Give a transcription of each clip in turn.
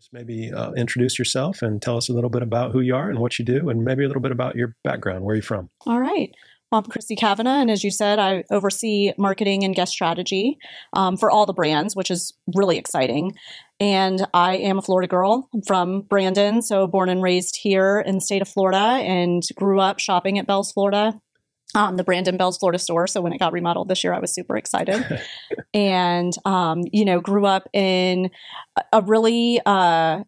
Just maybe uh, introduce yourself and tell us a little bit about who you are and what you do, and maybe a little bit about your background. Where you're you from? All right. Well, I'm Chrissy Kavanagh, and as you said, I oversee marketing and guest strategy um, for all the brands, which is really exciting. And I am a Florida girl I'm from Brandon, so born and raised here in the state of Florida, and grew up shopping at Bealls Florida, um, the Brandon Bealls Florida store. So when it got remodeled this year, I was super excited. and um, you know, grew up in a really uh,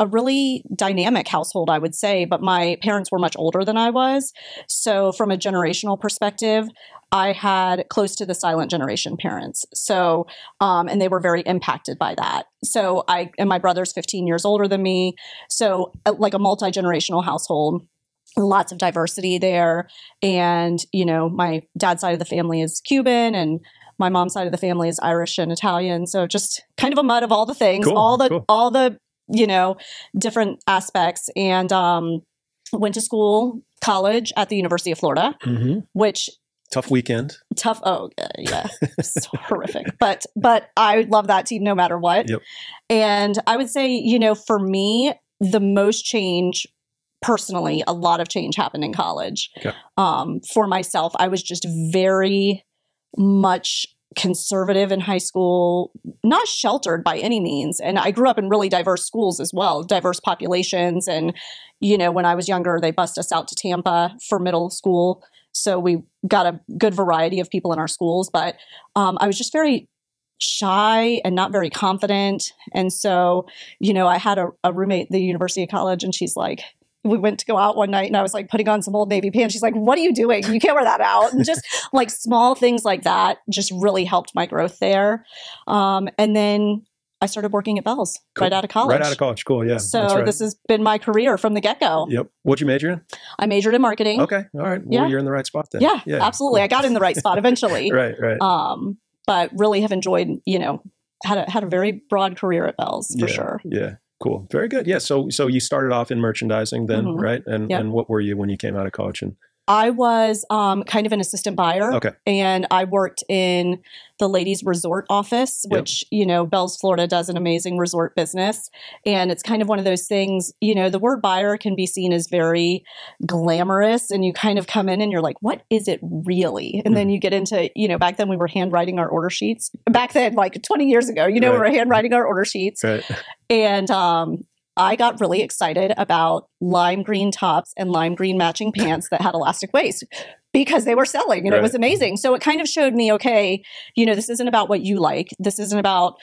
a really dynamic household, I would say, but my parents were much older than I was. So, from a generational perspective, I had close to the silent generation parents. So, um, and they were very impacted by that. So, I, and my brother's 15 years older than me. So, uh, like a multi generational household lots of diversity there and you know my dad's side of the family is cuban and my mom's side of the family is irish and italian so just kind of a mud of all the things Cool, all the cool. all the you know different aspects and um went to school college at the university of florida Mm-hmm. which Tough weekend. tough oh yeah it's horrific but but i love that team no matter what Yep. and i would say you know for me the most change personally a lot of change happened in college. Okay. um, for myself i was just very much conservative in high school not sheltered by any means. And i grew up in really diverse schools as well diverse populations. And you know when i was younger they bussed us out to tampa for middle school. So we got a good variety of people in our schools. But um, i was just very shy and not very confident. And so you know i had a, a roommate at the university of college and she's like we went to go out one night and I was like putting on some old navy pants. She's like, What are you doing? You can't wear that out. And just like small things like that just really helped my growth there. Um, and then I started working at Bealls Cool. right out of college. Right out of college. Cool. Yeah. so right. this has been my career from the get go. Yep. What'd you major in? I majored in marketing. Okay. All right. Well, Yeah. you're in the right spot then. Yeah, absolutely. I got in the right spot eventually. Right. Right. Um, but really have enjoyed, you know, had a had a very broad career at Bealls for Yeah, sure. Yeah. Cool. Very good. Yeah. So so you started off in merchandising then, Mhm. right? And Yep. and what were you when you came out of college? And I was um, kind of an assistant buyer. okay. and I worked in the ladies resort office, Yep. which, you know, Bealls Florida does an amazing resort business. And it's kind of one of those things, you know, the word buyer can be seen as very glamorous and you kind of come in and you're like, what is it really? And then Mm-hmm. you get into, you know, back then we were handwriting our order sheets. Back then, like 20 years ago, you know, we Right. were handwriting our order sheets. Right. And um I got really excited about lime green tops and lime green matching pants that had elastic waist because they were selling and it was amazing. So it kind of showed me, okay, you know, this isn't about what you like. This isn't about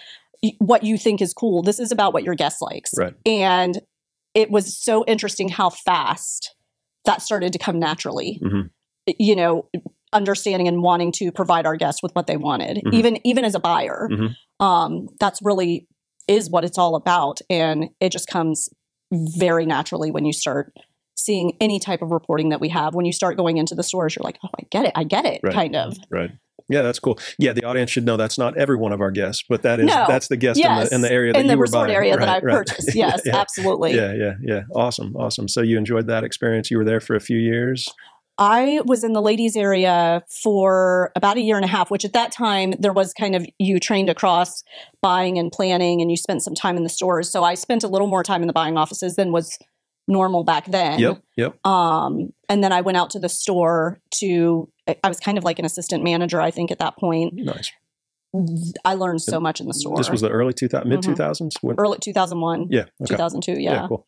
what you think is cool. This is about what your guest likes. Right. And it was so interesting how fast that started to come naturally. Mhm. You know, understanding and wanting to provide our guests with what they wanted, Mhm. even even as a buyer. Mhm. Um, that's really is what it's all about, and it just comes very naturally when you start seeing any type of reporting that we have. When you start going into the stores, you're like, oh, I get it, I get it, Right. kind of. Right. Yeah, that's cool. Yeah, the audience should know that's not every one of our guests, but that is No. that's the guest in, the, in the area that in the you were resort buying. area that I right. purchased. Yes, yeah. absolutely. Yeah, yeah, yeah. Awesome, awesome. So you enjoyed that experience. You were there for a few years. I was in the ladies area for about a year and a half, which at that time there was kind of you trained across buying and planning and you spent some time in the stores. So I spent a little more time in the buying offices than was normal back then. Yep, yep. Um, and then I went out to the store to, I was kind of like an assistant manager, I think, at that point. Nice. I learned so much in the store. This was the early 2000, mid Mhm. 2000s. When, early 2001, yeah. Okay. 2002. Yeah. cool.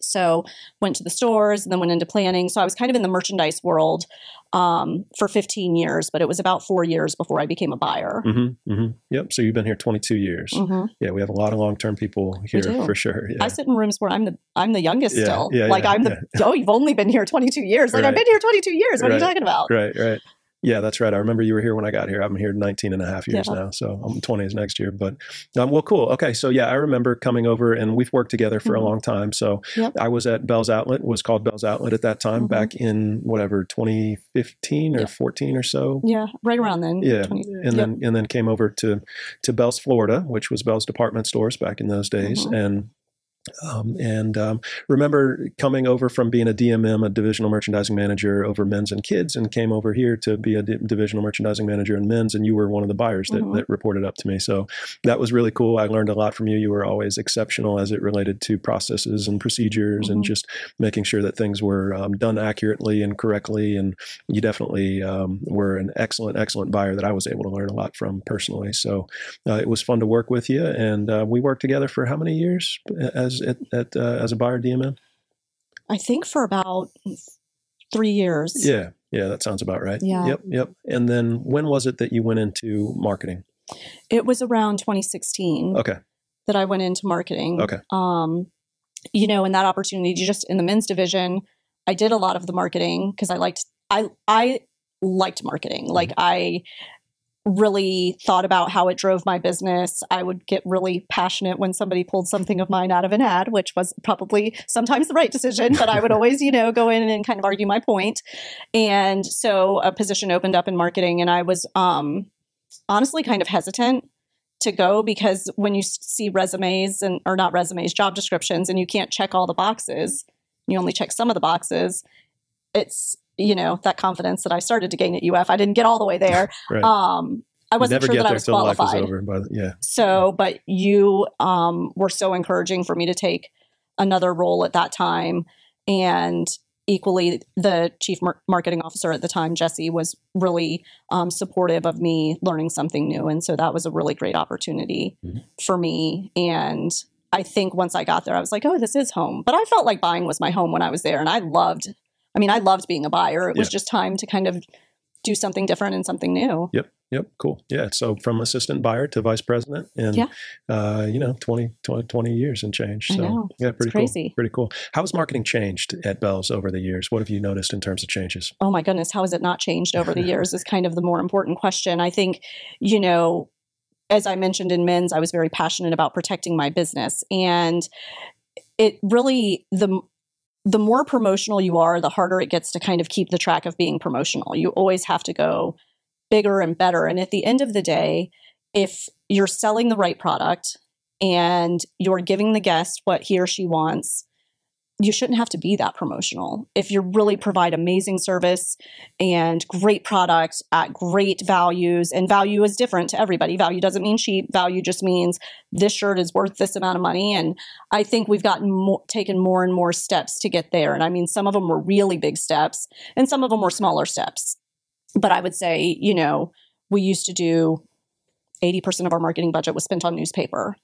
So went to the stores and then went into planning. So I was kind of in the merchandise world um, for 15 years, but it was about four years before I became a buyer. Mm-hmm, mm-hmm. Yep. So you've been here 22 years. Mhm. Yeah, we have a lot of long-term people here for sure. Yeah. I sit in rooms where I'm the I'm the youngest Yeah, still. yeah, like I'm the oh you've only been here 22 years. Like Right. I've been here 22 years. What are you talking about? Right, right. Yeah, that's right. I remember you were here when I got here. I'm here 19 and a half years Yeah. now. So I'm 20s next year. But um, well, cool. Okay. So yeah, I remember coming over and we've worked together for Mhm. a long time. So Yep. I was at Bealls Outlet, was called Bealls Outlet at that time Mhm. back in whatever, 2015 or Yeah. 14 or so. Yeah, right around then. Yeah, 20 and yep. then and then came over to to Bealls Florida, which was Bealls department stores back in those days, Mhm. and Um, and um, remember coming over from being a DMM, a divisional merchandising manager over men's and kids, and came over here to be a divisional merchandising manager in men's. And you were one of the buyers that, mm-hmm. that, reported up to me. So that was really cool. I learned a lot from you. You were always exceptional as it related to processes and procedures mm-hmm. and just making sure that things were um, done accurately and correctly. And you definitely um, were an excellent, excellent buyer that I was able to learn a lot from personally. So uh, it was fun to work with you. And uh, we worked together for how many years as at, at uh, as a buyer DMM? I think for about three years. Yeah, yeah, that sounds about right. Yeah. Yep, yep. And then when was it that you went into marketing? It was around 2016. Okay. That I went into marketing. Okay. Um, you know, in that opportunity, just in the men's division, I did a lot of the marketing because I liked I I liked marketing. Mm-hmm. Like I really thought about how it drove my business. I would get really passionate when somebody pulled something of mine out of an ad, which was probably sometimes the right decision, but I would always, you know, go in and kind of argue my point. And so a position opened up in marketing and I was um honestly kind of hesitant to go because when you see resumes and or not resumes, job descriptions and you can't check all the boxes, you only check some of the boxes, it's you know that confidence that I started to gain at UF. I didn't get all the way there. right. Um, I wasn't sure that I was qualified. Was over, but yeah. So, but you um, were so encouraging for me to take another role at that time, and equally, the chief mar- marketing officer at the time, Jesse, was really um, supportive of me learning something new, and so that was a really great opportunity mm-hmm. for me. And I think once I got there, I was like, "Oh, this is home." But I felt like buying was my home when I was there, and I loved I mean, I loved being a buyer. It was just time to kind of do something different and something new. Yep. Yep. Cool. Yeah. So from assistant buyer to vice president and, yeah. uh, you know, 20, 20, 20 years and change. So yeah, pretty cool. Pretty cool. How has marketing changed at Bealls over the years? What have you noticed in terms of changes? Oh my goodness. How has it not changed over the years is kind of the more important question. I think, you know, as I mentioned in men's, I was very passionate about protecting my business and it really the the more promotional you are, the harder it gets to kind of keep the track of being promotional. You always have to go bigger and better. And at the end of the day, if you're selling the right product and you're giving the guest what he or she wants, you shouldn't have to be that promotional. If you really provide amazing service and great product at great values, and value is different to everybody. Value doesn't mean cheap. Value just means this shirt is worth this amount of money. And I think we've gotten more, taken more and more steps to get there. And I mean, some of them were really big steps, and some of them were smaller steps. But I would say, you know, we used to do 80% of our marketing budget was spent on newspaper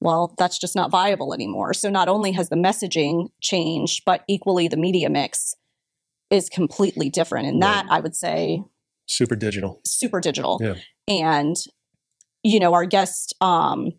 well, that's just not viable anymore. So not only has the messaging changed, but equally the media mix is completely different. And that I would say super digital. Super digital. Yeah. And you know, our guest um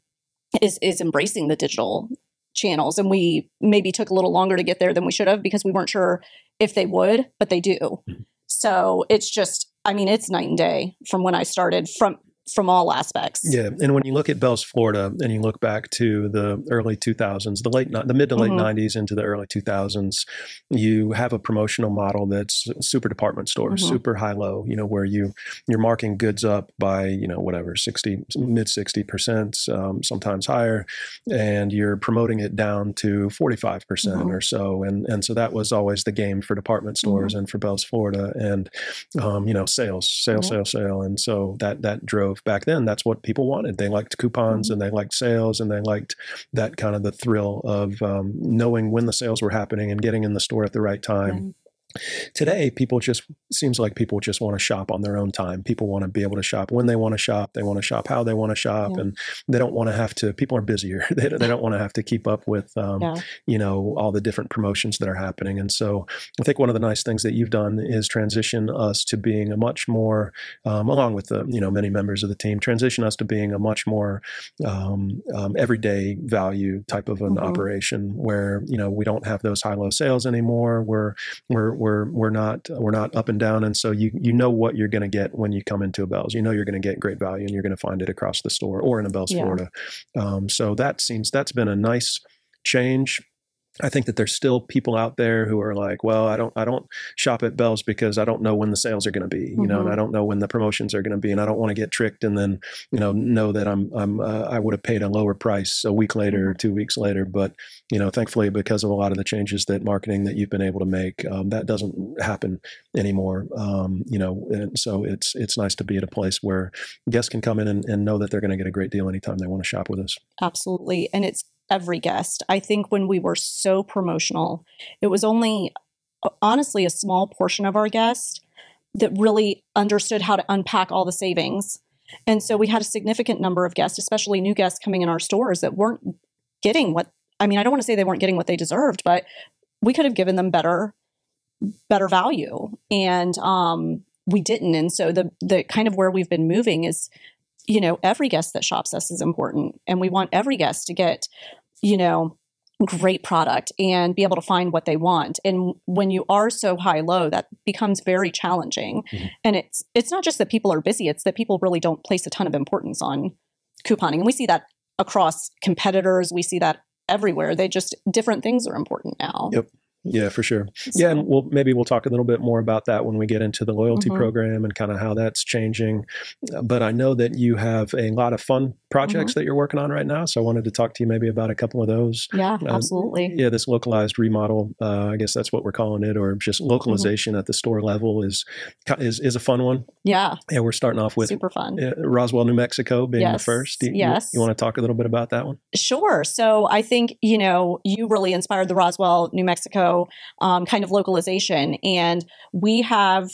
is is embracing the digital channels and we maybe took a little longer to get there than we should have because we weren't sure if they would, but they do. Mm-hmm. So it's just I mean, it's night and day from when I started from from all aspects. Yeah, and when you look at Bealls Florida and you look back to the early 2000s, the late the mid to late mm-hmm. 90s into the early 2000s, you have a promotional model that's super department store, mm-hmm. super high low, you know, where you you're marking goods up by, you know, whatever, 60 mid 60%, um, sometimes higher, and you're promoting it down to 45% mm hmm or so and and so that was always the game for department stores mm-hmm. and for Bealls Florida and um, you know, sales, sale, sale, sale and so that that drove back then. That's what people wanted. They liked coupons mm-hmm. and they liked sales and they liked that kind of the thrill of um, knowing when the sales were happening and getting in the store at the right time Today, people just seems like people just want to shop on their own time. People want to be able to shop when they want to shop. They want to shop how they want to shop, yeah. and they don't want to have to. People are busier. they, they don't want to have to keep up with, um, yeah. you know, all the different promotions that are happening. And so, I think one of the nice things that you've done is transition us to being a much more, um, along with the you know many members of the team, transition us to being a much more um, um everyday value type of an mm-hmm. operation where you know we don't have those high low sales anymore. We're we're we're we're not we're not up and down, and so you you know what you're going to get when you come into a Bealls. You know you're going to get great value, and you're going to find it across the store or in a Bealls, yeah. Florida. Um, so that seems that's been a nice change I think that there's still people out there who are like, well, I don't, I don't shop at Bealls because I don't know when the sales are going to be, you mm-hmm. know, and mm-hmm. I don't know when the promotions are going to be, and I don't want to get tricked and then, you know, know that I'm, I'm, uh, I would have paid a lower price a week later or two weeks later. But, you know, thankfully, because of a lot of the changes that marketing that you've been able to make, um, that doesn't happen anymore. Um, you know, and so it's, it's nice to be at a place where guests can come in and, and know that they're going to get a great deal anytime they want to shop with us. Absolutely, and it's every guest. I think when we were so promotional, it was only honestly a small portion of our guests that really understood how to unpack all the savings. And so we had a significant number of guests, especially new guests coming in our stores that weren't getting what I mean, I don't want to say they weren't getting what they deserved, but we could have given them better better value and um we didn't and so the the kind of where we've been moving is you know every guest that shops us is important and we want every guest to get you know, great product and be able to find what they want. And when you are so high low, that becomes very challenging. Mm-hmm. And it's it's not just that people are busy, it's that people really don't place a ton of importance on couponing. And we see that across competitors, we see that everywhere. They just different things are important now. Yep. Yeah, for sure. So, yeah, and we'll maybe we'll talk a little bit more about that when we get into the loyalty mm-hmm. program and kind of how that's changing. But I know that you have a lot of fun projects mm-hmm. that you're working on right now, so I wanted to talk to you maybe about a couple of those. Yeah, uh, absolutely. Yeah, this localized remodel, uh, I guess that's what we're calling it, or just mm-hmm. localization mm-hmm. at the store level is is is a fun one. Yeah. Yeah, we're starting off with super fun. Uh, Roswell, New Mexico, being yes. the first. You, yes. You, you want to talk a little bit about that one? Sure. So I think you know you really inspired the Roswell, New Mexico. Um, kind of localization. And we have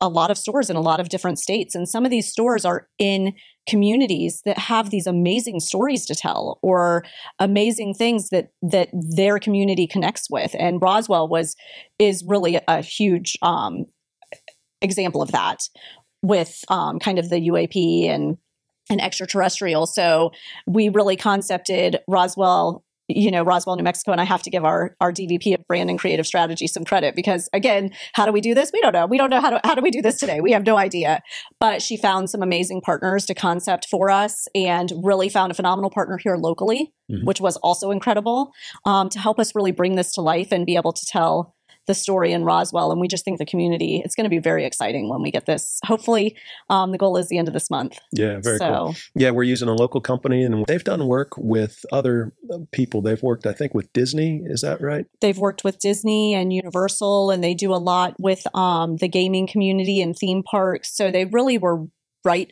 a lot of stores in a lot of different states. And some of these stores are in communities that have these amazing stories to tell or amazing things that that their community connects with. And Roswell was is really a huge um, example of that with um, kind of the UAP and and extraterrestrial. So we really concepted Roswell you know, Roswell, New Mexico, and I have to give our our DVP of brand and creative strategy some credit because again, how do we do this? We don't know. We don't know how to how do we do this today. We have no idea. But she found some amazing partners to concept for us and really found a phenomenal partner here locally, mm-hmm. which was also incredible um, to help us really bring this to life and be able to tell the story in Roswell. And we just think the community, it's going to be very exciting when we get this. Hopefully, um, the goal is the end of this month. Yeah, very so, cool. Yeah, we're using a local company and they've done work with other uh, people. They've worked, I think, with Disney. Is that right? They've worked with Disney and Universal, and they do a lot with um, the gaming community and theme parks. So they really were right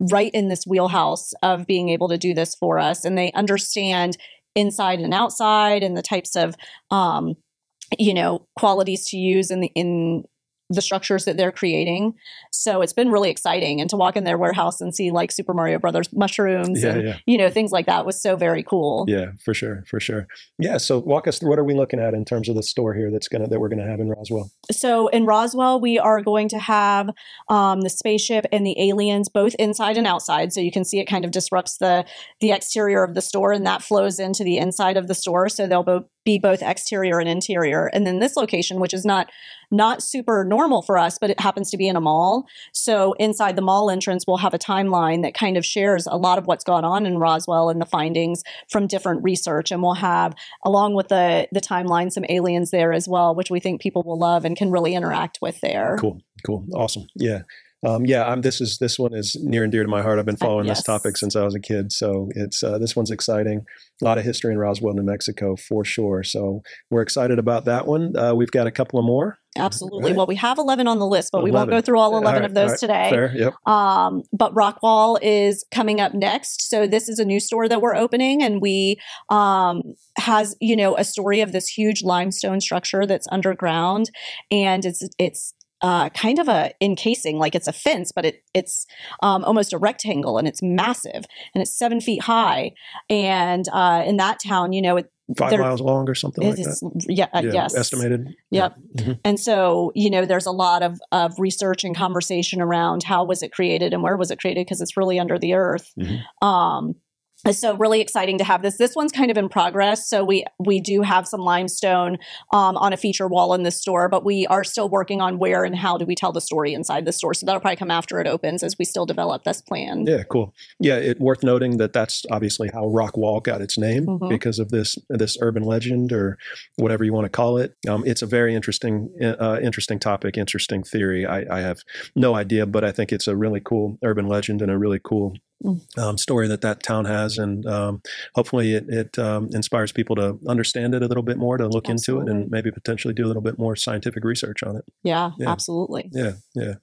right in this wheelhouse of being able to do this for us and they understand inside and outside and the types of um, you know qualities to use in the in the structures that they're creating. So it's been really exciting. And to walk in their warehouse and see like Super Mario Brothers mushrooms yeah, and, yeah. you know, things like that was so very cool. Yeah, for sure. For sure. Yeah. So walk us through what are we looking at in terms of the store here that's going to, that we're going to have in Roswell? So in Roswell, we are going to have um, the spaceship and the aliens both inside and outside. So you can see it kind of disrupts the, the exterior of the store and that flows into the inside of the store. So they'll both be both exterior and interior. And then this location, which is not not super normal for us, but it happens to be in a mall. So inside the mall entrance, we'll have a timeline that kind of shares a lot of what's gone on in Roswell and the findings from different research. And we'll have, along with the the timeline, some aliens there as well, which we think people will love and can really interact with there. Cool, cool, awesome, yeah. Um, yeah, I'm, this is this one is near and dear to my heart. I've been following uh, yes. this topic since I was a kid, so it's uh, this one's exciting. A lot of history in Roswell, New Mexico, for sure. So we're excited about that one. Uh, we've got a couple of more. Absolutely. Right. Well, we have 11 on the list, but 11. we won't go through all 11 all right, of those right. today. Fair, yep. Um, but Rockwall is coming up next. So this is a new store that we're opening and we um, has, you know, a story of this huge limestone structure that's underground and it's it's uh, kind of a encasing, like it's a fence, but it it's um, almost a rectangle and it's massive and it's seven feet high. And uh, in that town, you know, it, 5 miles long or something like that. Yeah, uh, yeah, yes, estimated. Yep. Yeah. Mm-hmm. And so you know, there's a lot of of research and conversation around how was it created and where was it created because it's really under the earth. Mm-hmm. Um, so really exciting to have this this one's kind of in progress so we we do have some limestone um, on a feature wall in the store but we are still working on where and how do we tell the story inside the store so that'll probably come after it opens as we still develop this plan yeah cool yeah it worth noting that that's obviously how Rockwall got its name mm-hmm. because of this this urban legend or whatever you want to call it um, it's a very interesting uh, interesting topic interesting theory I, I have no idea but i think it's a really cool urban legend and a really cool. Um, story that that town has, and um, hopefully it, it um, inspires people to understand it a little bit more, to look absolutely. into it, and maybe potentially do a little bit more scientific research on it. Yeah, yeah. absolutely. Yeah, yeah.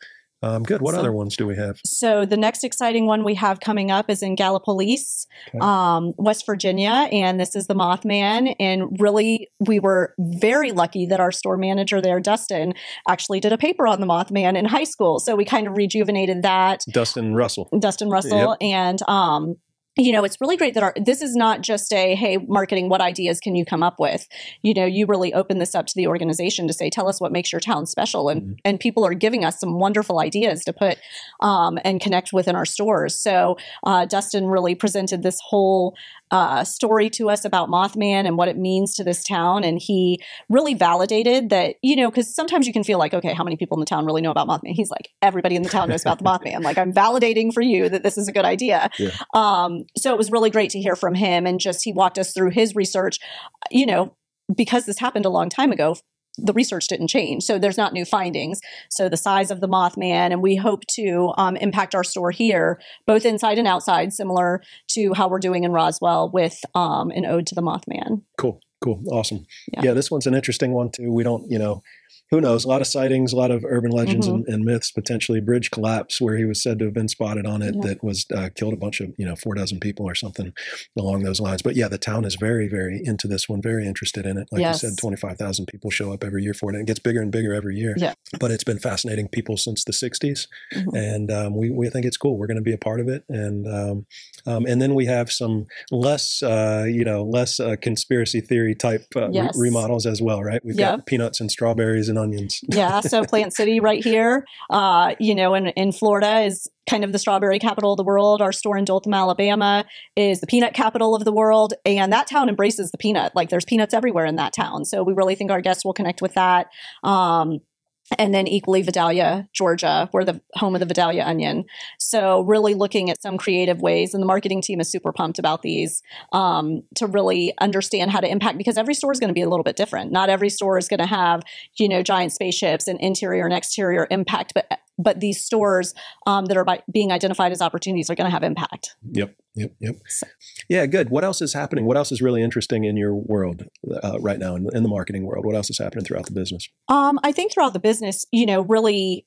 Um, good. What so, other ones do we have? So the next exciting one we have coming up is in Gallipolis, okay. um, West Virginia, and this is the Mothman. And really, we were very lucky that our store manager there, Dustin, actually did a paper on the Mothman in high school. So we kind of rejuvenated that. Dustin Russell. Dustin Russell, yep. and um, you know, it's really great that our this is not just a hey, marketing, what ideas can you come up with? You know, you really open this up to the organization to say, tell us what makes your town special, and mm-hmm. and people are giving us some wonderful ideas to put um, and connect within our stores. So uh, Dustin really presented this whole uh, story to us about Mothman and what it means to this town. And he really validated that, you know, because sometimes you can feel like, okay, how many people in the town really know about Mothman? He's like, everybody in the town knows about the Mothman. Like, I'm validating for you that this is a good idea. Yeah. Um, so it was really great to hear from him. And just he walked us through his research, you know, because this happened a long time ago, the research didn't change. So there's not new findings. So the size of the Mothman, and we hope to um, impact our store here, both inside and outside, similar to how we're doing in Roswell with um, an ode to the Mothman. Cool, cool, awesome. Yeah. yeah, this one's an interesting one too. We don't, you know, who knows? A lot of sightings, a lot of urban legends mm-hmm. and, and, myths. Potentially, bridge collapse where he was said to have been spotted on it yeah. that was uh, killed a bunch of you know four dozen people or something along those lines. But yeah, the town is very very into this one, very interested in it. Like yes. you said, twenty five thousand people show up every year for it, and it gets bigger and bigger every year. Yeah. But it's been fascinating people since the '60s, mm-hmm. and um, we we think it's cool. We're going to be a part of it, and um, um, and then we have some less uh, you know less uh, conspiracy theory type uh, yes. re- remodels as well, right? We've yep. got peanuts and strawberries and onions. yeah, so Plant City right here, uh, you know, in, in Florida is kind of the strawberry capital of the world. Our store in Dothan, Alabama is the peanut capital of the world. And that town embraces the peanut. Like there's peanuts everywhere in that town. So we really think our guests will connect with that. Um, and then equally Vidalia, Georgia, we're the home of the Vidalia onion. So really looking at some creative ways, and the marketing team is super pumped about these um, to really understand how to impact because every store is going to be a little bit different. Not every store is going to have you know giant spaceships and interior and exterior impact, but but these stores um, that are by, being identified as opportunities are going to have impact. Yep, yep, yep. So. Yeah, good. What else is happening? What else is really interesting in your world uh, right now in, in, the marketing world? What else is happening throughout the business? Um, I think throughout the business, you know, really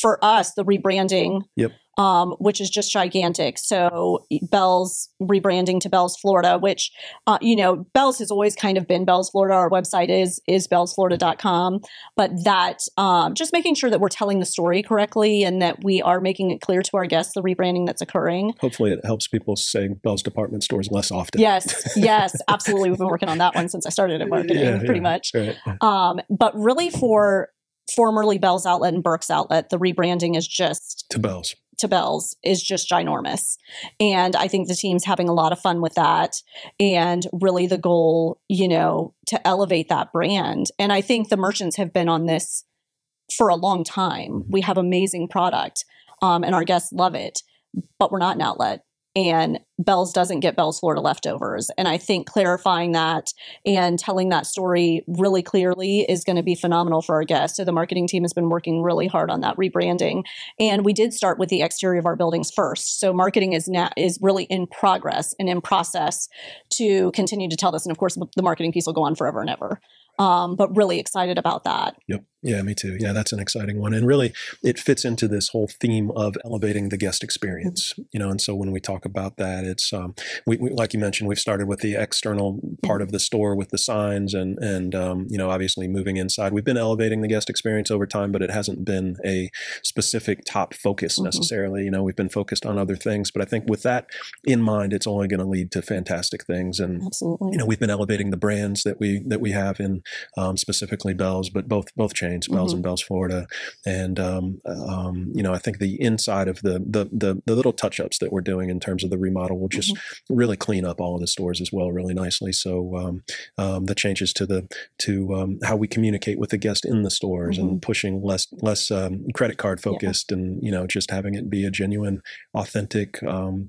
for us, the rebranding yep um, which is just gigantic. So Bealls rebranding to Bealls Florida, which, uh, you know, Bealls has always kind of been Bealls Florida. Our website is, is beallsflorida.com. But that, um, just making sure that we're telling the story correctly and that we are making it clear to our guests the rebranding that's occurring. Hopefully it helps people say Bealls department stores less often. Yes, yes, absolutely. We've been working on that one since I started in marketing, yeah, pretty yeah, much. Right. Um, but really for formerly Bealls Outlet and Burkes Outlet, the rebranding is just to Bealls to Bealls is just ginormous. And I think the team's having a lot of fun with that. And really the goal, you know, to elevate that brand. And I think the merchants have been on this for a long time. Mm-hmm. We have amazing product um, and our guests love it, but we're not an outlet and Bealls doesn't get Bealls Florida leftovers. And I think clarifying that and telling that story really clearly is going to be phenomenal for our guests. So the marketing team has been working really hard on that rebranding. And we did start with the exterior of our buildings first. So marketing is now is really in progress and in process to continue to tell this. And of course, the marketing piece will go on forever and ever. Um, but really excited about that. Yep. Yeah, me too. Yeah, that's an exciting one. And really, it fits into this whole theme of elevating the guest experience, you know. And so when we talk about that, it's, um, we, we, like you mentioned, we've started with the external part of the store with the signs and, and um, you know, obviously moving inside. We've been elevating the guest experience over time, but it hasn't been a specific top focus mm-hmm. necessarily. Mm-hmm. You know, we've been focused on other things. But I think with that in mind, it's only going to lead to fantastic things. And, Absolutely. you know, we've been elevating the brands that we, that we have in um, specifically Bealls, but both, both chains Bealls mm-hmm. and Bealls, Florida, and um, um, you know I think the inside of the the the, the little touch ups that we're doing in terms of the remodel will just mm-hmm. really clean up all of the stores as well, really nicely. So um, um, the changes to the to um, how we communicate with the guest in the stores mm-hmm. and pushing less less um, credit card focused, yeah. and you know just having it be a genuine, authentic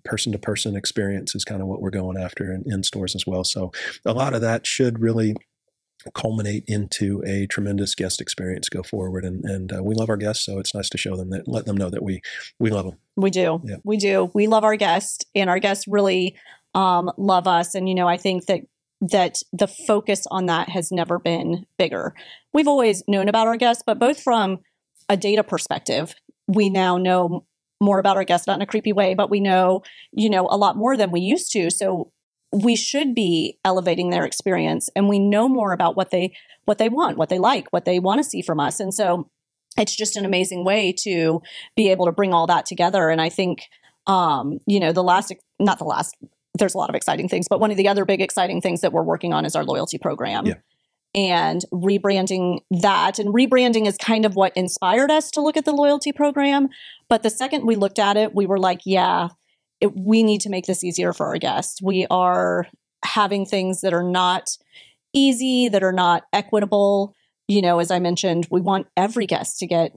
person to person experience is kind of what we're going after in, in stores as well. So a lot of that should really culminate into a tremendous guest experience. Go forward and and uh, we love our guests so it's nice to show them that let them know that we we love them we do. Yeah. we do. We love our guests and our guests really um, love us. And you know i think that that the focus on that has never been bigger. We've always known about our guests but both from a data perspective we now know more about our guests not in a creepy way but we know you know a lot more than we used to. So we should be elevating their experience and we know more about what they what they want what they like what they want to see from us. And so it's just an amazing way to be able to bring all that together. And i think um, you know the last not the last there's a lot of exciting things but one of the other big exciting things that we're working on is our loyalty program. Yeah. and rebranding that and rebranding is kind of what inspired us to look at the loyalty program. But the second we looked at it we were like yeah it, we need to make this easier for our guests. We are having things that are not easy, that are not equitable. You know, as I mentioned, we want every guest to get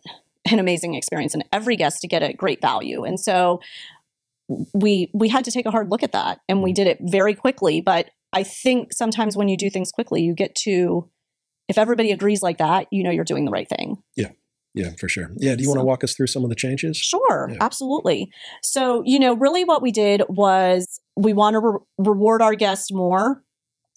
an amazing experience and every guest to get a great value. And so we we had to take a hard look at that and we mm. did it very quickly, but I think sometimes when you do things quickly, you get to if everybody agrees like that, you know you're doing the right thing. Yeah. Yeah, for sure. Yeah. Do you so, want to walk us through some of the changes? Sure, yeah. absolutely. So, you know, really what we did was we want to re- reward our guests more.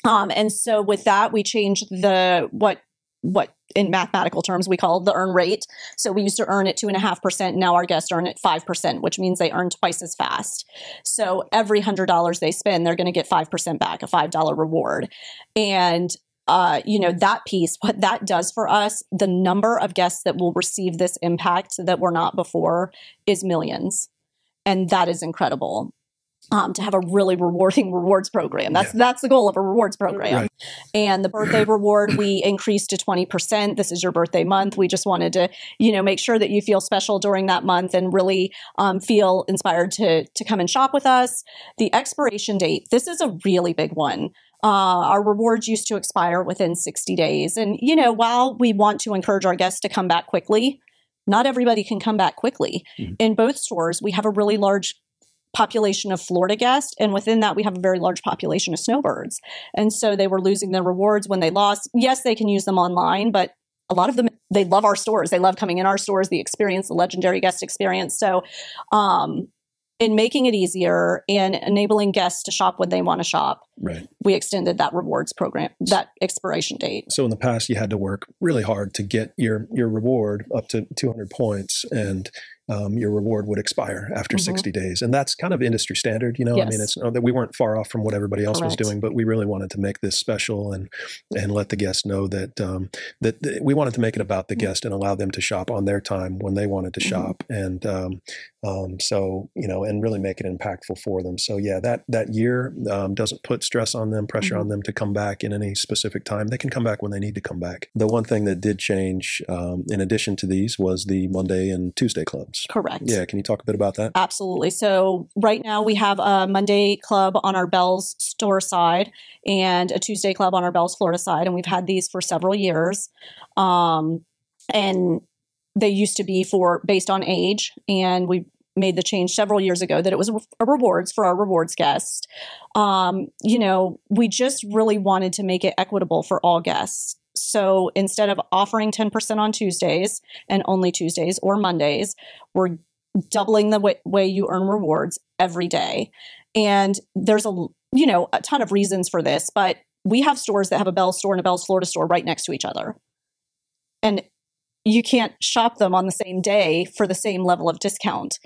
Um, and so with that, we changed the what what in mathematical terms we call the earn rate. So we used to earn at two and a half percent. Now our guests earn at five percent, which means they earn twice as fast. So every hundred dollars they spend, they're going to get five percent back, a five dollar reward. And uh, you know, that piece, what that does for us, the number of guests that will receive this impact that were not before is millions. And that is incredible. Um, to have a really rewarding rewards program. That's yeah. that's the goal of a rewards program. Right. And the birthday reward we increased to 20%. This is your birthday month. We just wanted to, you know, make sure that you feel special during that month and really um, feel inspired to to come and shop with us. The expiration date. This is a really big one. Uh, our rewards used to expire within 60 days. And, you know, while we want to encourage our guests to come back quickly, not everybody can come back quickly. Mm-hmm. In both stores, we have a really large population of Florida guests, and within that, we have a very large population of snowbirds. And so they were losing their rewards when they lost. Yes, they can use them online, but a lot of them they love our stores. They love coming in our stores, the experience, the legendary guest experience. So, um, in making it easier and enabling guests to shop when they want to shop, right. we extended that rewards program, that expiration date. So in the past, you had to work really hard to get your your reward up to 200 points, and um, your reward would expire after mm-hmm. 60 days. And that's kind of industry standard, you know. Yes. I mean, it's that we weren't far off from what everybody else Correct. was doing, but we really wanted to make this special and and let the guests know that um, that th- we wanted to make it about the mm-hmm. guest and allow them to shop on their time when they wanted to mm-hmm. shop. And um, um, so, you know, and really make it impactful for them. So yeah, that that year um, doesn't put stress on them, pressure mm-hmm. on them to come back in any specific time. They can come back when they need to come back. The one thing that did change, um, in addition to these, was the Monday and Tuesday clubs. Correct. Yeah, can you talk a bit about that? Absolutely. So right now we have a Monday club on our Bealls store side and a Tuesday club on our Bealls Florida side, and we've had these for several years. Um, and they used to be for based on age, and we made the change several years ago that it was a rewards for our rewards guests. Um, you know, we just really wanted to make it equitable for all guests. So instead of offering 10% on Tuesdays and only Tuesdays or Mondays, we're doubling the way, you earn rewards every day. And there's a you know a ton of reasons for this, but we have stores that have a Bealls store and a Bealls Florida store right next to each other. And you can't shop them on the same day for the same level of discount.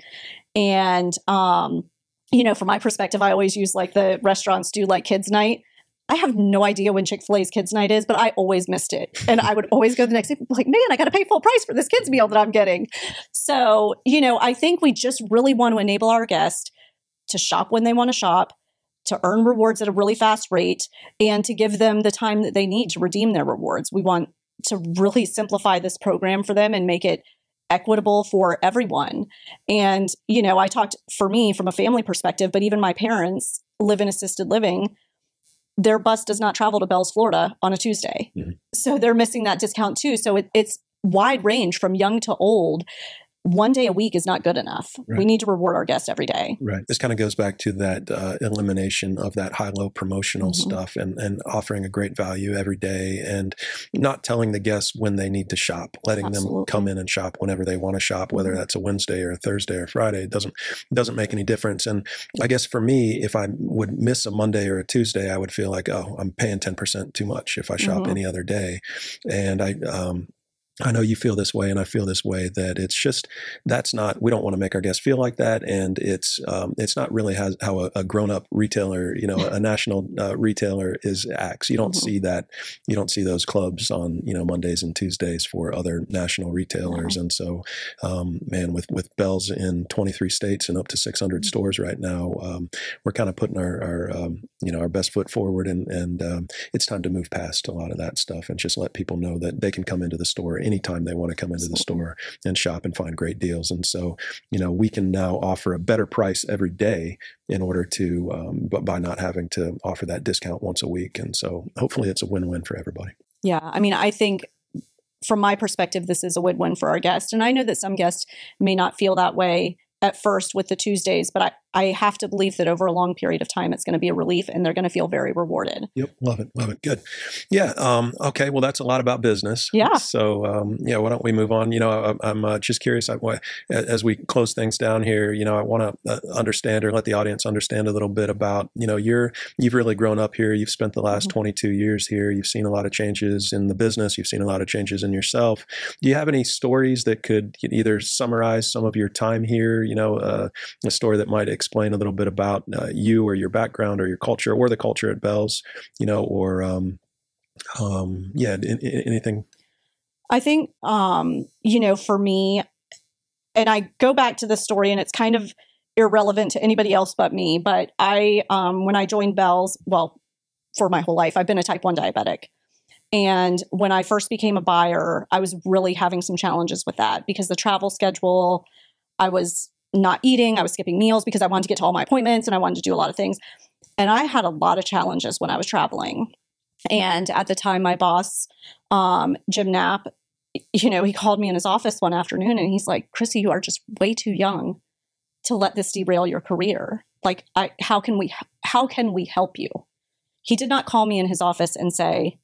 And um, you know, from my perspective, I always use like the restaurants do like kids' night. I have no idea when Chick fil A's kids' night is, but I always missed it. And I would always go the next day, like, man, I got to pay full price for this kids' meal that I'm getting. So, you know, I think we just really want to enable our guests to shop when they want to shop, to earn rewards at a really fast rate, and to give them the time that they need to redeem their rewards. We want to really simplify this program for them and make it equitable for everyone. And, you know, I talked for me from a family perspective, but even my parents live in assisted living. Their bus does not travel to Bealls, Florida on a Tuesday. Mm-hmm. So they're missing that discount too. So it, it's wide range from young to old one day a week is not good enough. Right. We need to reward our guests every day. Right. This kind of goes back to that uh, elimination of that high low promotional mm-hmm. stuff and, and offering a great value every day and not telling the guests when they need to shop, letting Absolutely. them come in and shop whenever they want to shop, whether mm-hmm. that's a Wednesday or a Thursday or Friday. It doesn't doesn't make any difference. And I guess for me, if I would miss a Monday or a Tuesday, I would feel like, oh, I'm paying ten percent too much if I shop mm-hmm. any other day. And I um, I know you feel this way, and I feel this way. That it's just that's not. We don't want to make our guests feel like that, and it's um, it's not really has, how a, a grown up retailer, you know, a national uh, retailer is acts. You don't mm-hmm. see that. You don't see those clubs on you know Mondays and Tuesdays for other national retailers, and so, um, man, with with Bealls in 23 states and up to 600 mm-hmm. stores right now, um, we're kind of putting our, our um, you know our best foot forward, and and um, it's time to move past a lot of that stuff and just let people know that they can come into the store anytime they want to come into the store and shop and find great deals. And so, you know, we can now offer a better price every day in order to, um, but by not having to offer that discount once a week. And so hopefully it's a win win for everybody. Yeah. I mean, I think from my perspective, this is a win win for our guests. And I know that some guests may not feel that way at first with the Tuesdays, but I, I have to believe that over a long period of time, it's going to be a relief and they're going to feel very rewarded. Yep. Love it. Love it. Good. Yeah. Um, okay. Well, that's a lot about business. Yeah. So, um, yeah, why don't we move on? You know, I, am uh, just curious I, as we close things down here, you know, I want to uh, understand or let the audience understand a little bit about, you know, you're, you've really grown up here. You've spent the last mm-hmm. 22 years here. You've seen a lot of changes in the business. You've seen a lot of changes in yourself. Do you have any stories that could either summarize some of your time here, you know, uh, a story that might explain a little bit about uh, you or your background or your culture or the culture at Bealls, you know, or um, um, yeah, in, in, anything. I think, um, you know, for me, and I go back to the story, and it's kind of irrelevant to anybody else but me. But I, um, when I joined Bealls, well, for my whole life, I've been a type one diabetic. And when I first became a buyer, I was really having some challenges with that because the travel schedule, I was not eating. I was skipping meals because I wanted to get to all my appointments and I wanted to do a lot of things. And I had a lot of challenges when I was traveling. And at the time, my boss, um, Jim Knapp, you know, he called me in his office one afternoon and he's like, Chrissy, you are just way too young to let this derail your career. Like, I, how can we, how can we help you? He did not call me in his office and say,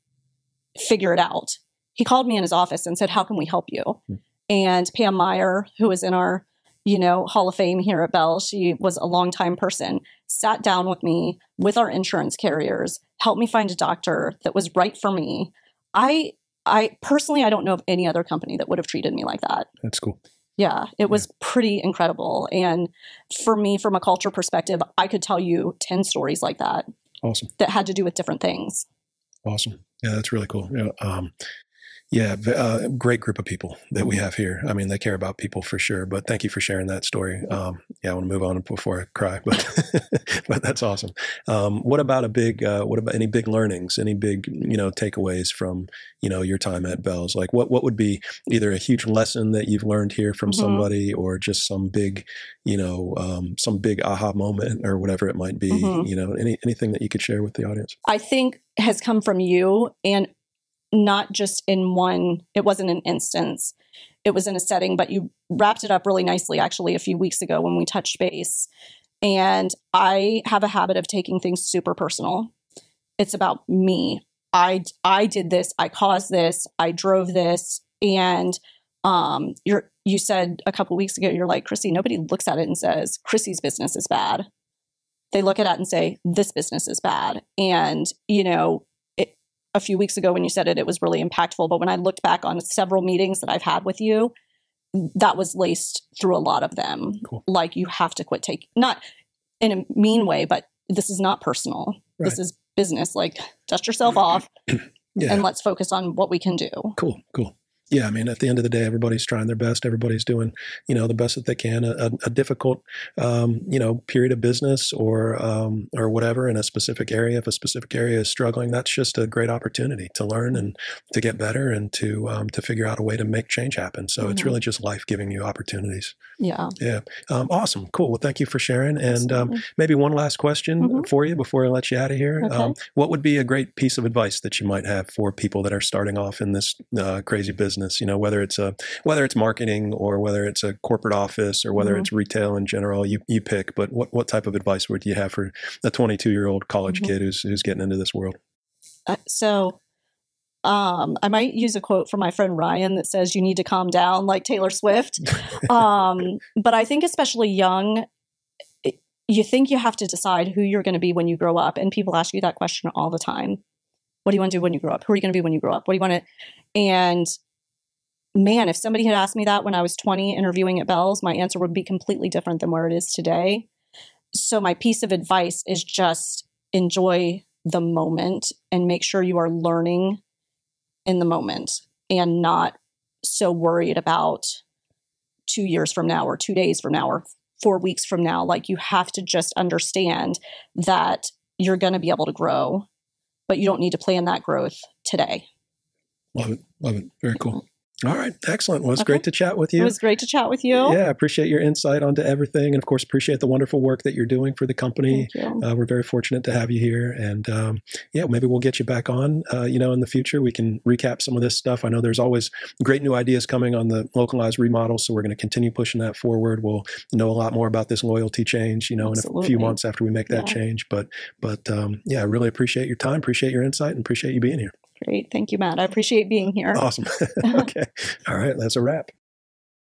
figure it out. He called me in his office and said, how can we help you? Mm-hmm. And Pam Meyer, who was in our you know, Hall of Fame here at Bealls. She was a longtime person, sat down with me with our insurance carriers, helped me find a doctor that was right for me. I I personally I don't know of any other company that would have treated me like that. That's cool. Yeah, it was pretty incredible. And for me, from a culture perspective, I could tell you 10 stories like that. Awesome. That had to do with different things. Awesome. Yeah, that's really cool. Yeah, um, yeah, uh, great group of people that we have here. I mean, they care about people for sure. But thank you for sharing that story. Um, yeah, I want to move on before I cry, but but that's awesome. Um, what about a big? Uh, what about any big learnings? Any big you know takeaways from you know your time at Bealls? Like what what would be either a huge lesson that you've learned here from mm-hmm. somebody, or just some big you know um, some big aha moment or whatever it might be. Mm-hmm. You know, any anything that you could share with the audience? I think has come from you and not just in one, it wasn't an instance, it was in a setting, but you wrapped it up really nicely actually a few weeks ago when we touched base. And I have a habit of taking things super personal. It's about me. I I did this, I caused this, I drove this, and um you're you said a couple weeks ago, you're like, Chrissy, nobody looks at it and says, Chrissy's business is bad. They look at it and say, this business is bad. And, you know, a few weeks ago when you said it, it was really impactful. But when I looked back on several meetings that I've had with you, that was laced through a lot of them. Cool. Like you have to quit taking, not in a mean way, but this is not personal. Right. This is business. Like dust yourself off yeah. and let's focus on what we can do. Cool, cool. Yeah, I mean, at the end of the day, everybody's trying their best. Everybody's doing, you know, the best that they can. A, a difficult, um, you know, period of business or um, or whatever in a specific area. If a specific area is struggling, that's just a great opportunity to learn and to get better and to um, to figure out a way to make change happen. So mm-hmm. it's really just life giving you opportunities. Yeah. Yeah. Um, awesome. Cool. Well, thank you for sharing. And um, maybe one last question mm-hmm. for you before I let you out of here. Okay. Um, what would be a great piece of advice that you might have for people that are starting off in this uh, crazy business? Business you know whether it's a whether it's marketing or whether it's a corporate office or whether mm-hmm. it's retail in general you you pick but what what type of advice would you have for a 22 year old college mm-hmm. kid who's who's getting into this world uh, so um, I might use a quote from my friend Ryan that says, "You need to calm down," like Taylor Swift. um, but I think, especially young, it, you think you have to decide who you're going to be when you grow up, and people ask you that question all the time. What do you want to do when you grow up? Who are you going to be when you grow up? What do you want to? And man, if somebody had asked me that when I was 20 interviewing at Bealls, my answer would be completely different than where it is today. So, my piece of advice is just enjoy the moment and make sure you are learning in the moment and not so worried about two years from now or two days from now or four weeks from now. Like, you have to just understand that you're going to be able to grow, but you don't need to plan that growth today. Love it. Love it. Very cool. All right, excellent. Well, it was okay. great to chat with you. It was great to chat with you. Yeah, I appreciate your insight onto everything, and of course, appreciate the wonderful work that you're doing for the company. Uh, we're very fortunate to have you here, and um, yeah, maybe we'll get you back on. Uh, you know, in the future, we can recap some of this stuff. I know there's always great new ideas coming on the localized remodel, so we're going to continue pushing that forward. We'll know a lot more about this loyalty change, you know, Absolutely. in a few months after we make that yeah. change. But, but um, yeah, I really appreciate your time, appreciate your insight, and appreciate you being here. Great. Thank you, Matt. I appreciate being here. Awesome. okay. All right. That's a wrap.